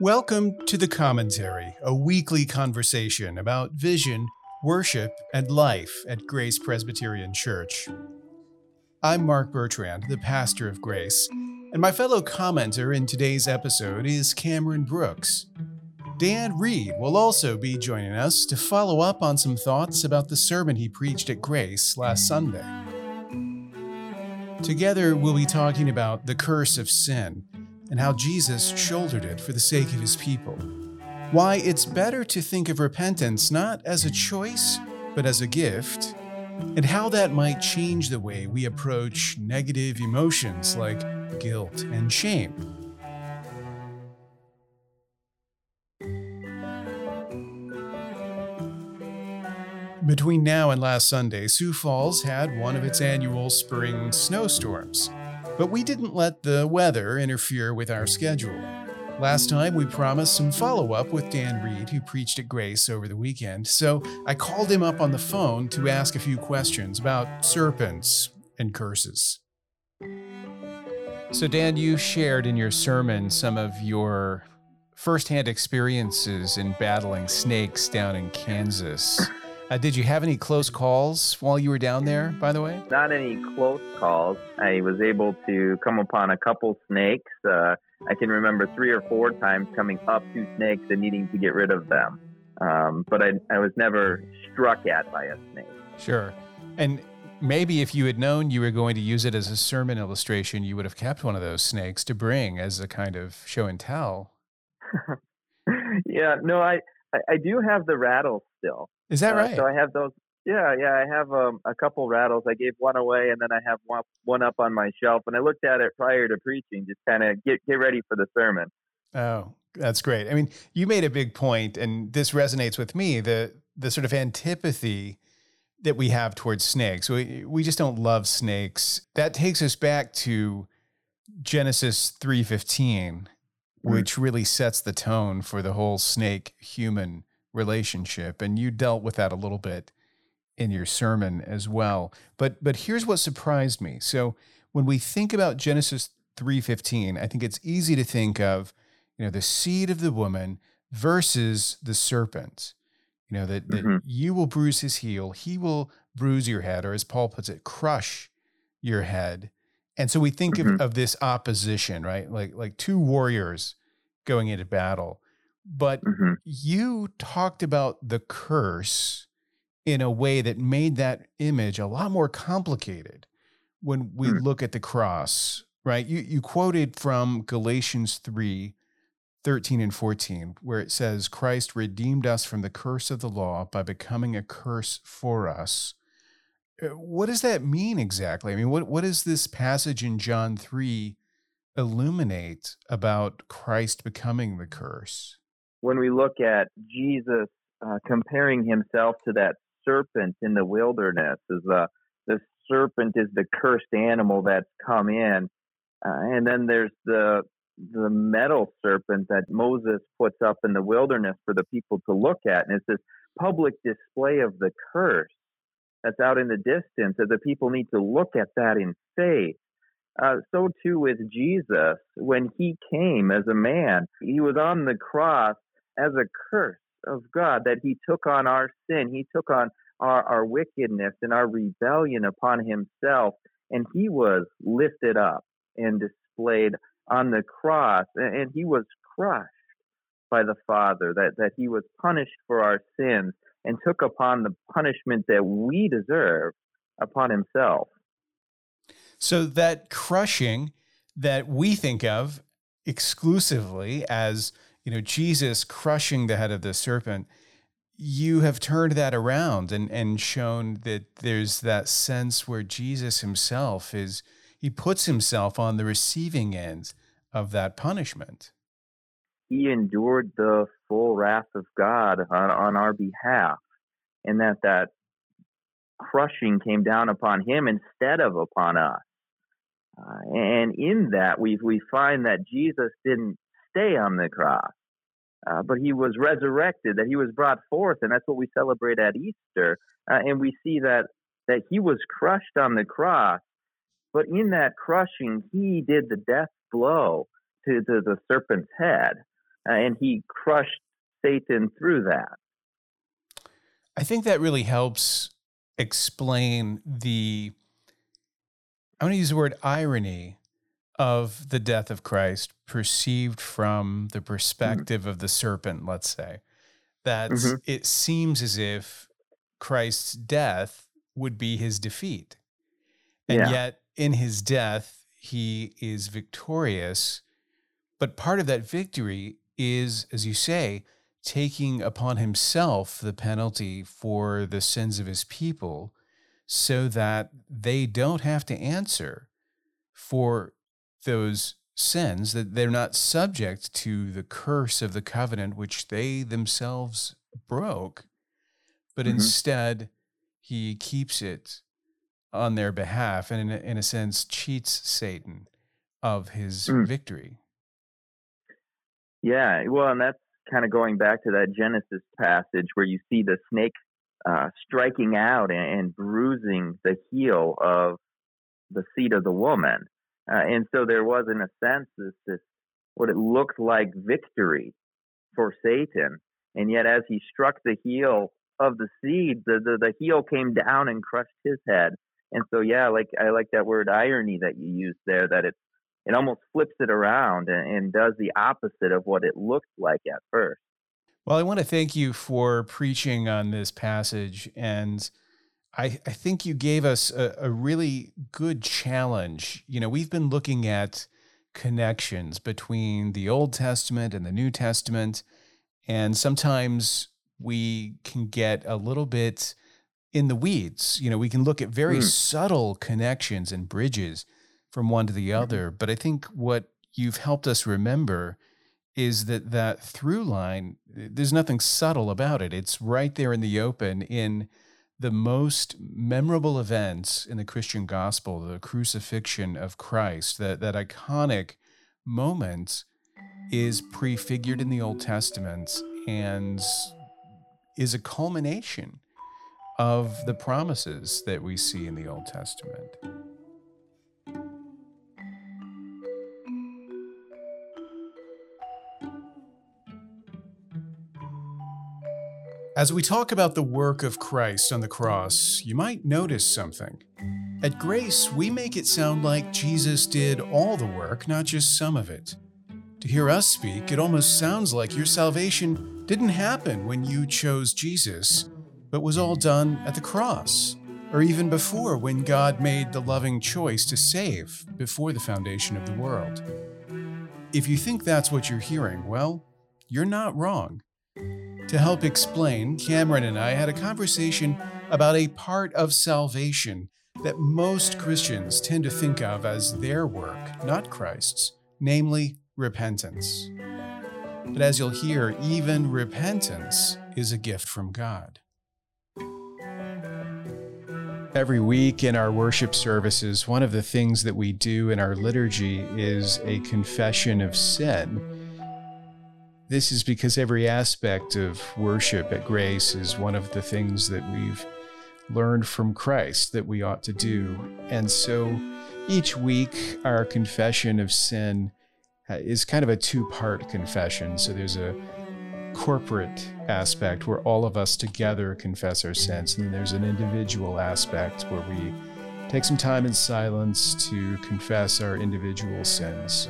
Welcome to The Commentary, a weekly conversation about vision, worship, and life at Grace Presbyterian Church. I'm Mark Bertrand, the pastor of Grace, and my fellow commenter in today's episode is Cameron Brooks. Dan Reed will also be joining us to follow up on some thoughts about the sermon he preached at Grace last Sunday. Together, we'll be talking about the curse of sin and how Jesus shouldered it for the sake of his people. Why it's better to think of repentance not as a choice, but as a gift, and how that might change the way we approach negative emotions like guilt and shame. Between now and last Sunday, Sioux Falls had one of its annual spring snowstorms. But we didn't let the weather interfere with our schedule. Last time, we promised some follow up with Dan Reed, who preached at Grace over the weekend, so I called him up on the phone to ask a few questions about serpents and curses. So, Dan, you shared in your sermon some of your firsthand experiences in battling snakes down in Kansas. Uh, did you have any close calls while you were down there, by the way? Not any close calls. I was able to come upon a couple snakes. Uh, I can remember three or four times coming up to snakes and needing to get rid of them. Um, but I, I was never struck at by a snake. Sure. And maybe if you had known you were going to use it as a sermon illustration, you would have kept one of those snakes to bring as a kind of show and tell. yeah, no, I, I, I do have the rattles still. Is that Uh, right? so I have those. Yeah, yeah, I have um, a couple rattles. I gave one away, and then I have one, one up on my shelf. And I looked at it prior to preaching, just kind of get get ready for the sermon. Oh, that's great. I mean, you made a big point, and this resonates with me the the sort of antipathy that we have towards snakes. We we just don't love snakes. That takes us back to Genesis three fifteen, which really sets the tone for the whole snake human relationship. And you dealt with that a little bit in your sermon as well. But but here's what surprised me. So when we think about Genesis 3:15, I think it's easy to think of, you know, the seed of the woman versus the serpent. You know, that, that Mhm. you will bruise his heel, he will bruise your head, or as Paul puts it, crush your head. And so we think Mhm. of, of this opposition, right? Like like two warriors going into battle. But hmm you talked about the curse in a way that made that image a lot more complicated when we Hmm. look at the cross, right? You, you quoted from Galatians 3 13 and 14, where it says, Christ redeemed us from the curse of the law by becoming a curse for us. Uh, What does that mean exactly? I mean, what, what does this passage in John 3 illuminate about Christ becoming the curse? When we look at Jesus uh, comparing himself to that serpent in the wilderness, as the the serpent is the cursed animal that's come in, uh, and then there's the the metal serpent that Moses puts up in the wilderness for the people to look at, and it's this public display of the curse that's out in the distance that the people need to look at that in faith. Uh, so too with Jesus, when he came as a man, he was on the cross as a curse of God that he took on our sin, he took on our, our wickedness and our rebellion upon himself, and he was lifted up and displayed on the cross, and, and he was crushed by the Father, that, that he was punished for our sins and took upon the punishment that we deserve upon himself. So that crushing that we think of exclusively as, you know, Jesus crushing the head of the serpent, you have turned that around and, and shown that there's that sense where Jesus himself is, he puts himself on the receiving end of that punishment. he endured the full wrath of God on, on our behalf, and that that crushing came down upon him instead of upon us. Uh, and in that, we we find that Jesus didn't stay on the cross, uh, but he was resurrected, that he was brought forth, and that's what we celebrate at Easter. Uh, and we see that that he was crushed on the cross, but in that crushing, he did the death blow to, to the serpent's head. uh, and he crushed Satan through that. I think that really helps explain the, I want to use the word irony of the death of Christ perceived from the mm-hmm. perspective mm-hmm. of the serpent, let's say. That mm-hmm. it seems as if Christ's death would be his defeat. And yeah. yet, in his death, he is victorious. But part of that victory is, as you say, taking upon himself the penalty for the sins of his people so that they don't have to answer for those sins, that they're not subject to the curse of the covenant which they themselves broke, but mm-hmm. instead he keeps it on their behalf and, in a, in a sense, cheats Satan of his mm. victory. Yeah, well, and that's kind of going back to that Genesis passage where you see the snake uh, striking out and, and, bruising the heel of the seed of the woman. Uh, and so there was, in a sense, this, this what it looked like victory for Satan. And yet, as he struck the heel of the seed, the, the, the heel came down and crushed his head. And so, yeah, like I like that word irony that you used there, that it, it almost flips it around and, and does the opposite of what it looked like at first. Well, I want to thank you for preaching on this passage. And I, I think you gave us a, a really good challenge. You know, we've been looking at connections between the Old Testament and the New Testament. And sometimes we can get a little bit in the weeds. You know, we can look at very mm. subtle connections and bridges from one to the mm-hmm. other. But I think what you've helped us remember is that that through line, there's nothing subtle about it. It's right there in the open in the most memorable events in the Christian gospel, the crucifixion of Christ, that, that iconic moment is prefigured in the Old Testament and is a culmination of the promises that we see in the Old Testament. As we talk about the work of Christ on the cross, you might notice something. At Grace, we make it sound like Jesus did all the work, not just some of it. To hear us speak, it almost sounds like your salvation didn't happen when you chose Jesus, but was all done at the cross, or even before when God made the loving choice to save before the foundation of the world. If you think that's what you're hearing, well, you're not wrong. To help explain, Cameron and I had a conversation about a part of salvation that most Christians tend to think of as their work, not Christ's, namely repentance. But as you'll hear, even repentance is a gift from God. Every week in our worship services, one of the things that we do in our liturgy is a confession of sin. This is because every aspect of worship at Grace is one of the things that we've learned from Christ that we ought to do. And so each week, our confession of sin uh, is kind of a two part confession. So there's a corporate aspect where all of us together confess our sins, and then there's an individual aspect where we take some time in silence to confess our individual sins.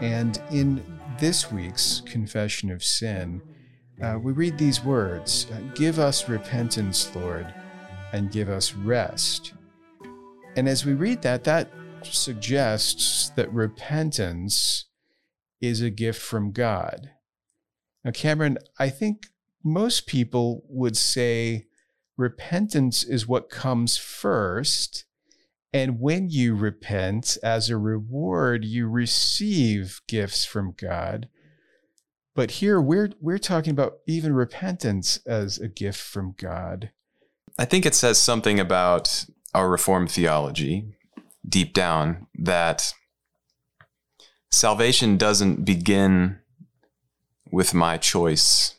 And in this week's confession of sin, uh, we read these words uh, Give us repentance, Lord, and give us rest. And as we read that, that suggests that repentance is a gift from God. Now, Cameron, I think most people would say repentance is what comes first and when you repent as a reward, you receive gifts from God. But here we're we're talking about even repentance as a gift from God. I think it says something about our reformed theology deep down that salvation doesn't begin with my choice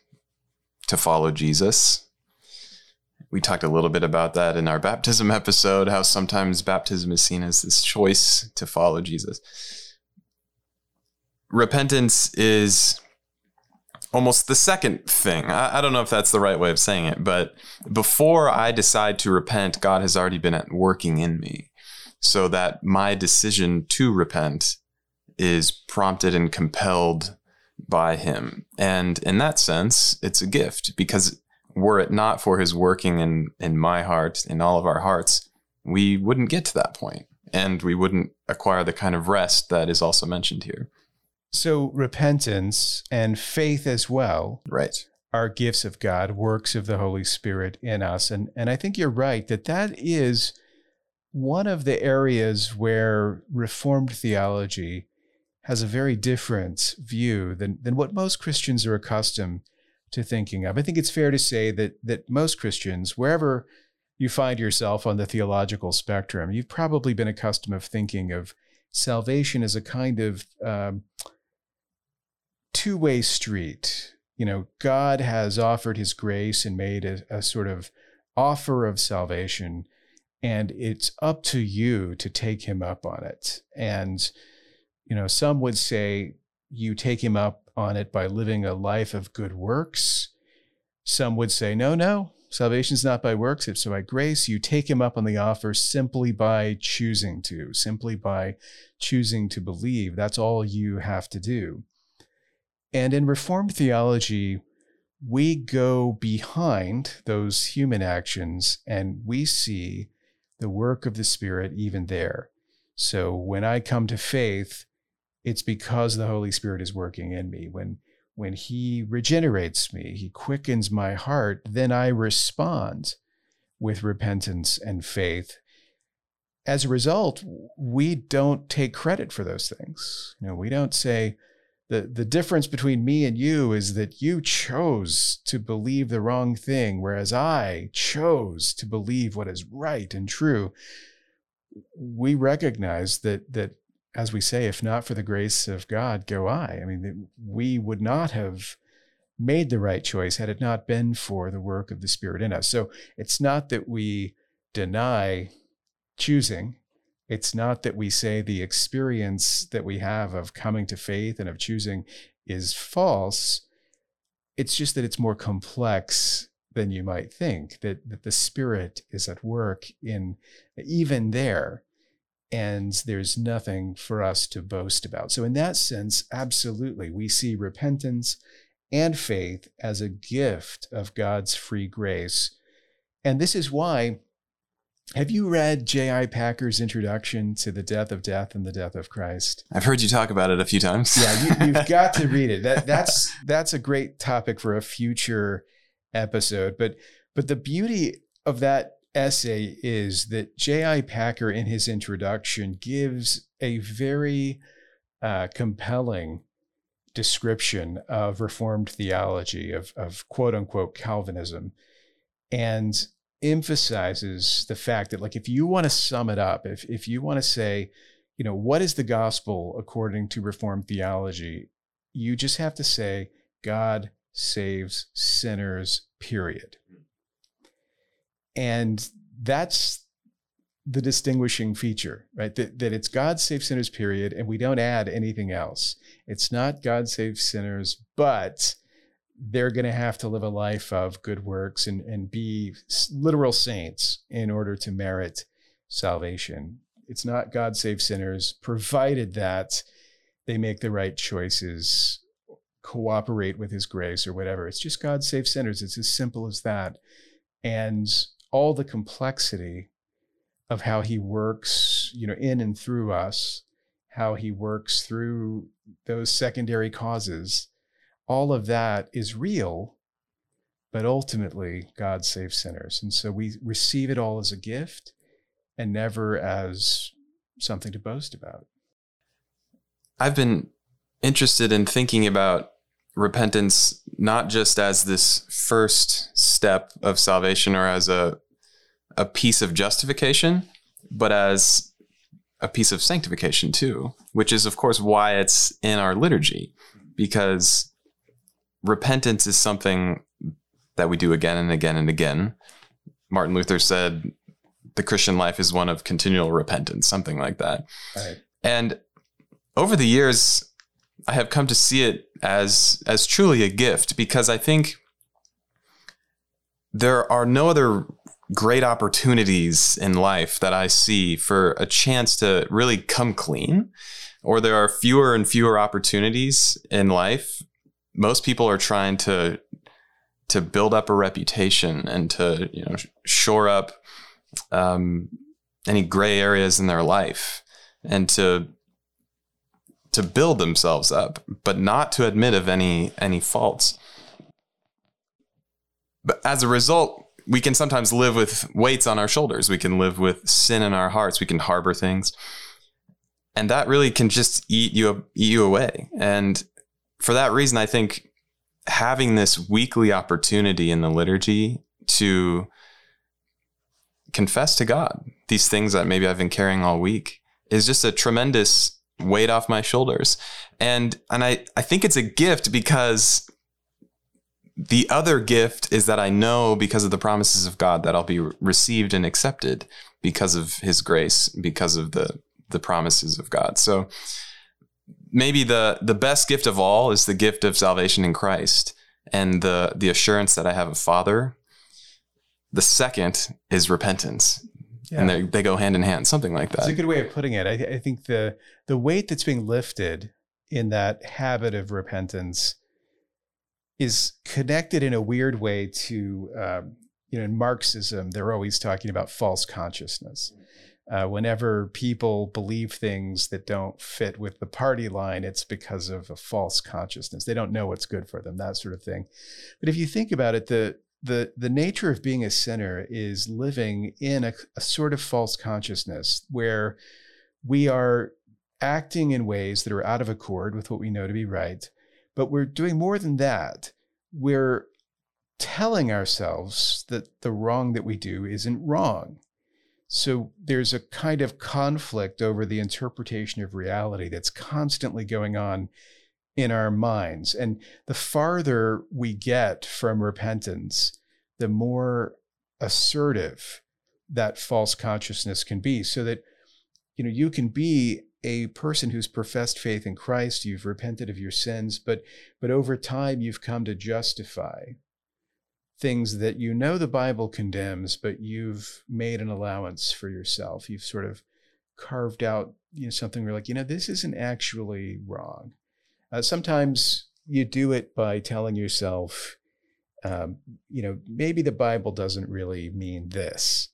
to follow Jesus we talked a little bit about that in our baptism episode, how sometimes baptism is seen as this choice to follow Jesus. Repentance is almost the second thing. I, I, don't know if that's the right way of saying it, but before I decide to repent, God has already been at working in me so that my decision to repent is prompted and compelled by him. And in that sense, it's a gift because were it not for his working in, in my heart, in all of our hearts, we wouldn't get to that point and we wouldn't acquire the kind of rest that is also mentioned here. So, repentance and faith as well. Right. Are gifts of God, works of the Holy Spirit in us. And, and I think you're right that that is one of the areas where Reformed theology has a very different view than, than what most Christians are accustomed to thinking of. I think it's fair to say that that most Christians, wherever you find yourself on the theological spectrum, you've probably been accustomed of thinking of salvation as a kind of um, two-way street. You know, God has offered His grace and made a, a sort of offer of salvation, and it's up to you to take Him up on it. And you know, some would say you take Him up on it by living a life of good works. Some would say, no, no, salvation is not by works, it's by grace. You take him up on the offer simply by choosing to, simply by choosing to believe. That's all you have to do. And in Reformed theology, we go behind those human actions and we see the work of the Spirit even there. So when I come to faith, it's because the Holy Spirit is working in me. When when he regenerates me, he quickens my heart, then I respond with repentance and faith. As a result, we don't take credit for those things. You know, we don't say the the difference between me and you is that you chose to believe the wrong thing whereas I chose to believe what is right and true. We recognize that that as we say, if not for the grace of God, go I. I mean, we would not have made the right choice had it not been for the work of the Spirit in us. So it's not that we deny choosing. It's not that we say the experience that we have of coming to faith and of choosing is false. It's just that it's more complex than you might think, that, that the Spirit is at work in even there and there's nothing for us to boast about. So, in that sense, absolutely, we see repentance and faith as a gift of God's free grace. And this is why. Have you read J.I. Packer's introduction to the death of death and the death of Christ? I've heard you talk about it a few times. yeah, you, have got to read it. That, that's that's a great topic for a future episode. But but the beauty of that essay is that J.I. Packer, in his introduction, gives a very uh, compelling description of Reformed theology, of, of quote unquote Calvinism, and emphasizes the fact that, like, if you want to sum it up, if, if you want to say, you know, what is the gospel according to Reformed theology, you just have to say, God saves sinners, period. And that's the distinguishing feature, right? That, that it's God save sinners, period, and we don't add anything else. It's not God save sinners, but they're going to have to live a life of good works and, and be literal saints in order to merit salvation. It's not God save sinners, provided that they make the right choices, cooperate with his grace or whatever. It's just God save sinners. It's as simple as that. And all the complexity of how he works, you know, in and through us, how he works through those secondary causes, all of that is real, but ultimately God saves sinners. And so we receive it all as a gift and never as something to boast about. I've been interested in thinking about repentance not just as this first step of salvation or as a a piece of justification, but as a piece of sanctification too, which is of course why it's in our liturgy because repentance is something that we do again and again and again. Martin Luther said the Christian life is one of continual repentance, something like that. Right. And over the years, I have come to see it as as truly a gift because I think there are no other great opportunities in life that I see for a chance to really come clean, or there are fewer and fewer opportunities in life. Most people are trying to to build up a reputation and to you know shore up um, any gray areas in their life and to to build themselves up, but not to admit of any any faults. But as a result, we can sometimes live with weights on our shoulders. We can live with sin in our hearts. We can harbor things. And that really can just eat you eat you away. And for that reason, I think having this weekly opportunity in the liturgy to confess to God these things that maybe I've been carrying all week is just a tremendous weight off my shoulders. And and I, I think it's a gift because the other gift is that I know because of the promises of God that I'll be received and accepted because of his grace, because of the the promises of God. So maybe the the best gift of all is the gift of salvation in Christ and the the assurance that I have a father. The second is repentance. Yeah. And they, they go hand in hand, something like that. It's a good way of putting it. I, I think the the weight that's being lifted in that habit of repentance is connected in a weird way to um, you know in Marxism. They're always talking about false consciousness. Uh, whenever people believe things that don't fit with the party line, it's because of a false consciousness. They don't know what's good for them, that sort of thing. But if you think about it, the the the nature of being a sinner is living in a, a sort of false consciousness where we are acting in ways that are out of accord with what we know to be right, but we're doing more than that. We're telling ourselves that the wrong that we do isn't wrong. So there's a kind of conflict over the interpretation of reality that's constantly going on in our minds. And the farther we get from repentance, the more assertive that false consciousness can be. So that, you know, you can be a person who's professed faith in Christ, you've repented of your sins, but but over time you've come to justify things that you know the Bible condemns, but you've made an allowance for yourself. You've sort of carved out you know something where like you know this isn't actually wrong uh, sometimes you do it by telling yourself, um, you know, maybe the Bible doesn't really mean this.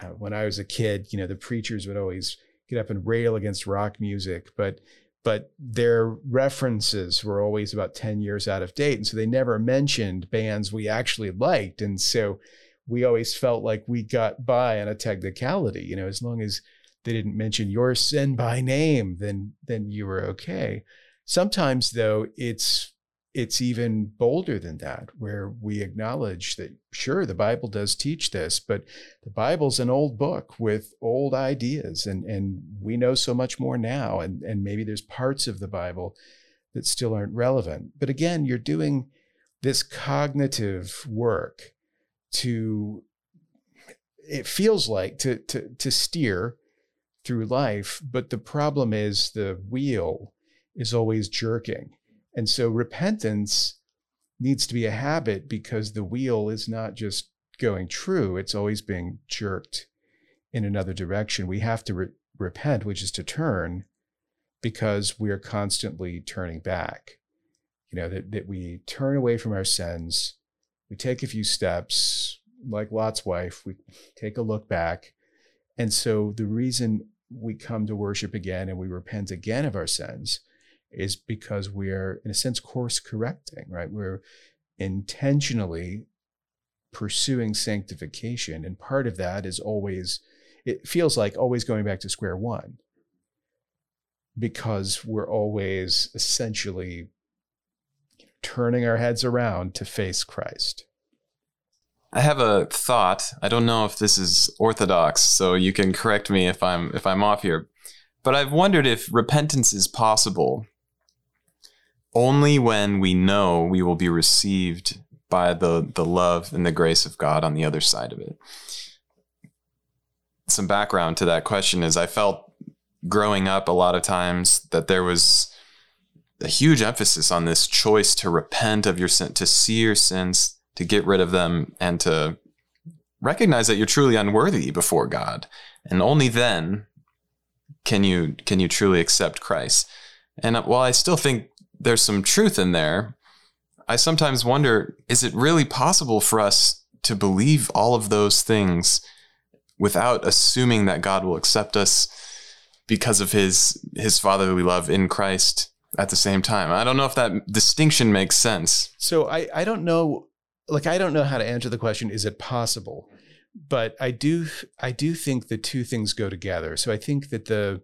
Uh, when I was a kid, you know, the preachers would always get up and rail against rock music, but but their references were always about 10 years out of date. And so they never mentioned bands we actually liked. And so we always felt like we got by on a technicality, you know, as long as they didn't mention your sin by name, then then you were okay. Sometimes, though, it's it's even bolder than that, where we acknowledge that sure the Bible does teach this, but the Bible's an old book with old ideas, and and we know so much more now, and and maybe there's parts of the Bible that still aren't relevant. But again, you're doing this cognitive work to it feels like to to to steer through life, but the problem is the wheel is always jerking. And so repentance needs to be a habit because the wheel is not just going true, it's always being jerked in another direction. We have to re- repent, which is to turn, because we're constantly turning back. You know, that, that we turn away from our sins, we take a few steps, like Lot's wife, we take a look back. And so the reason we come to worship again and we repent again of our sins is because we're, in a sense, course correcting, right? We're intentionally pursuing sanctification. And part of that is always, it feels like always going back to square one because we're always essentially turning our heads around to face Christ. I have a thought. I don't know if this is orthodox, so you can correct me if I'm if I'm off here. But I've wondered if repentance is possible only when we know we will be received by the the love and the grace of God on the other side of it. Some background to that question is I felt growing up a lot of times that there was a huge emphasis on this choice to repent of your sin, to see your sins, to get rid of them, and to recognize that you're truly unworthy before God. And only then can you can you truly accept Christ. And while I still think there's some truth in there, I sometimes wonder is it really possible for us to believe all of those things without assuming that God will accept us because of his his fatherly love in Christ at the same time. I don't know if that distinction makes sense. So I I don't know like I don't know how to answer the question is it possible? But I do I do think the two things go together. So I think that the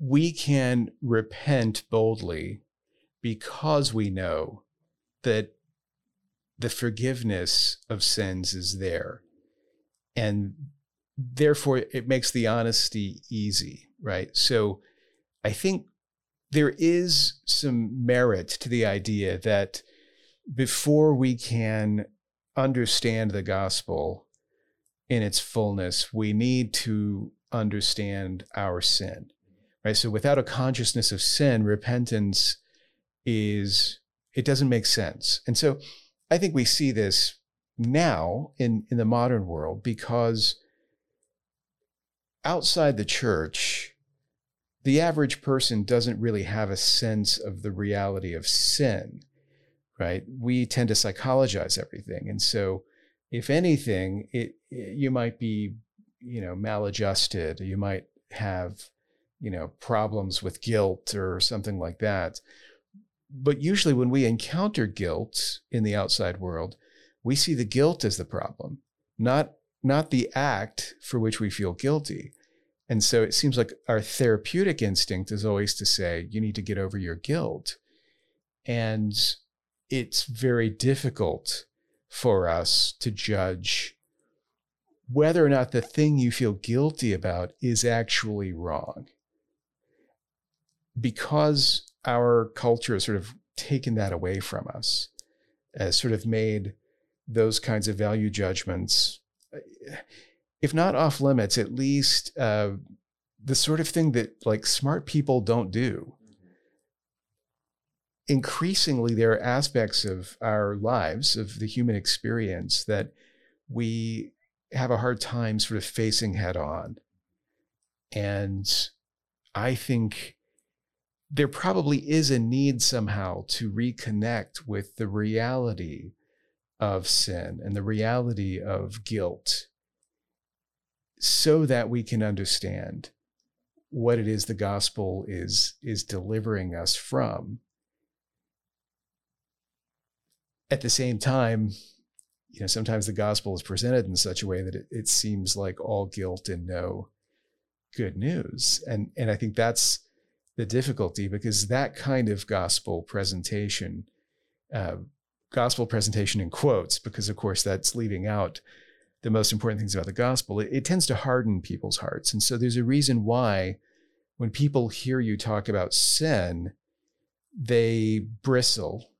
we can repent boldly because we know that the forgiveness of sins is there. And therefore, it makes the honesty easy, right? So I think there is some merit to the idea that before we can understand the gospel in its fullness, we need to understand our sin, right? So without a consciousness of sin, repentance is, it doesn't make sense. And so I think we see this now in, in the modern world because outside the church, the average person doesn't really have a sense of the reality of sin, right? We tend to psychologize everything. And so, if anything, it, it you might be, you know, maladjusted, you might have, you know, problems with guilt or something like that. But usually, when we encounter guilt in the outside world, we see the guilt as the problem, not not the act for which we feel guilty. And so it seems like our therapeutic instinct is always to say, you need to get over your guilt. And it's very difficult for us to judge whether or not the thing you feel guilty about is actually wrong. Because our culture has sort of taken that away from us, has sort of made those kinds of value judgments if not off limits, at least uh, the sort of thing that like smart people don't do. Increasingly, there are aspects of our lives, of the human experience, that we have a hard time sort of facing head on. And I think there probably is a need somehow to reconnect with the reality of sin and the reality of guilt so that we can understand what it is the gospel is is delivering us from. At the same time you know sometimes the gospel is presented in such a way that it, it seems like all guilt and no good news. And and i think that's the difficulty because that kind of gospel presentation uh, gospel presentation in quotes because of course that's leaving out the most important things about the gospel, it, it, tends to harden people's hearts. And so there's a reason why when people hear you talk about sin, they bristle.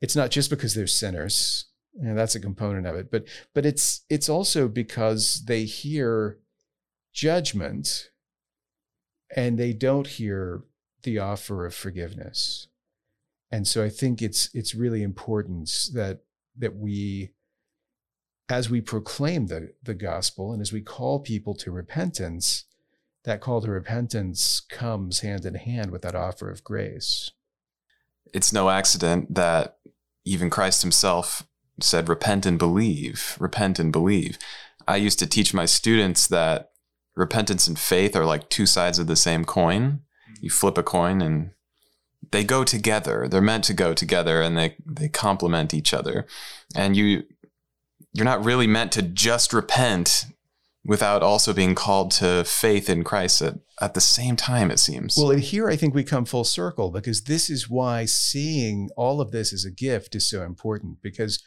It's not just because they're sinners. and that's a component of it, but but it's it's also because they hear judgment and they don't hear the offer of forgiveness. And so I think it's it's really important that that we as we proclaim the, the gospel and as we call people to repentance, that call to repentance comes hand in hand with that offer of grace. It's no accident that even Christ himself said, Repent and believe, repent and believe. I used to teach my students that repentance and faith are like two sides of the same coin. Mm-hmm. You flip a coin and they go together. They're meant to go together and they, they complement each other. And you you're not really meant to just repent without also being called to faith in Christ at, at the same time, it seems. Well, and here I think we come full circle because this is why seeing all of this as a gift is so important. Because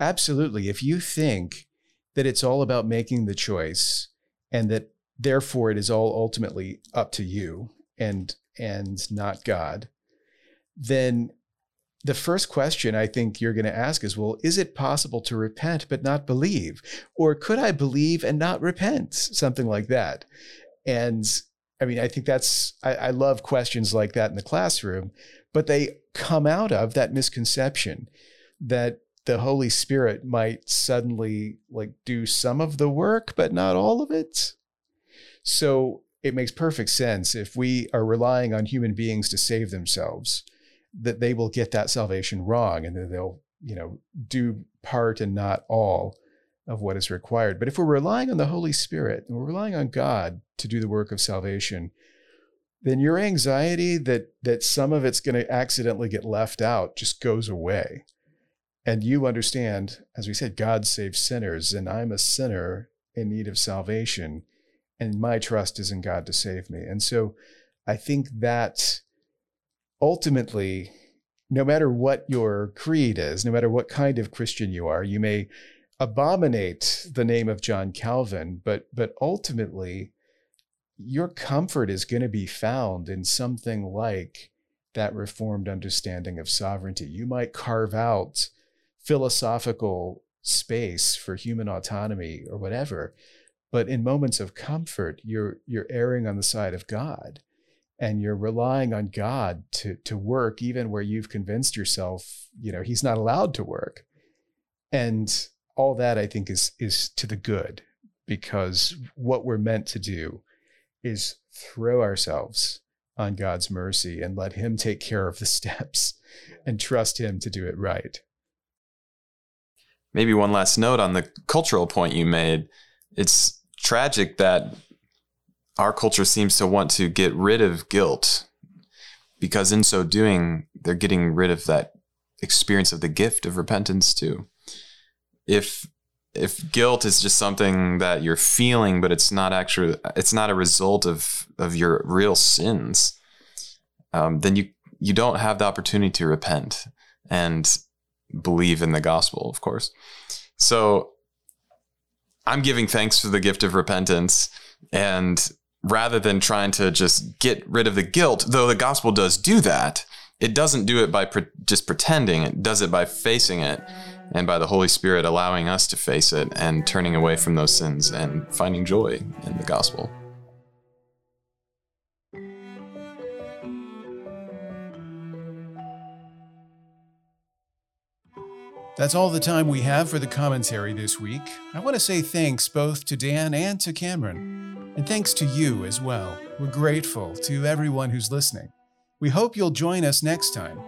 absolutely, if you think that it's all about making the choice and that therefore it is all ultimately up to you and and not God, then the first question I think you're going to ask is well, is it possible to repent but not believe? Or could I believe and not repent? Something like that. And I mean, I think that's, I, I love questions like that in the classroom, but they come out of that misconception that the Holy Spirit might suddenly like do some of the work, but not all of it. So it makes perfect sense if we are relying on human beings to save themselves, that they will get that salvation wrong and that they'll, you know, do part and not all of what is required. But if we're relying on the Holy Spirit and we're relying on God to do the work of salvation, then your anxiety that that some of it's going to accidentally get left out just goes away. And you understand, as we said, God saves sinners, and I'm a sinner in need of salvation, and my trust is in God to save me. And so I think that ultimately, no matter what your creed is, no matter what kind of Christian you are, you may abominate the name of John Calvin, but but ultimately your comfort is going to be found in something like that reformed understanding of sovereignty. You might carve out philosophical space for human autonomy or whatever, but in moments of comfort, you're you're erring on the side of God and you're relying on God to to work even where you've convinced yourself, you know, he's not allowed to work. And all that I think is is to the good because what we're meant to do is throw ourselves on God's mercy and let him take care of the steps and trust him to do it right. Maybe one last note on the cultural point you made. It's tragic that our culture seems to want to get rid of guilt because in so doing they're getting rid of that experience of the gift of repentance too. If if guilt is just something that you're feeling but it's not actually it's not a result of of your real sins um, then you you don't have the opportunity to repent and believe in the gospel of course. So i'm giving thanks for the gift of repentance and rather than trying to just get rid of the guilt, though the gospel does do that, it doesn't do it by pre- just pretending. It does it by facing it and by the Holy Spirit allowing us to face it and turning away from those sins and finding joy in the gospel. That's all the time we have for the commentary this week. I want to say thanks both to Dan and to Cameron. And thanks to you as well. We're grateful to everyone who's listening. We hope you'll join us next time.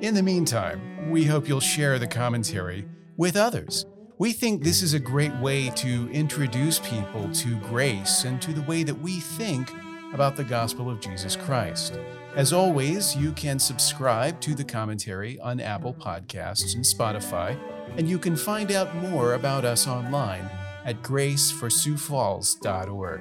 In the meantime, we hope you'll share the commentary with others. We think this is a great way to introduce people to grace and to the way that we think about the gospel of Jesus Christ. As always, you can subscribe to the commentary on Apple Podcasts and Spotify, and you can find out more about us online at graceforsiouxfalls.org.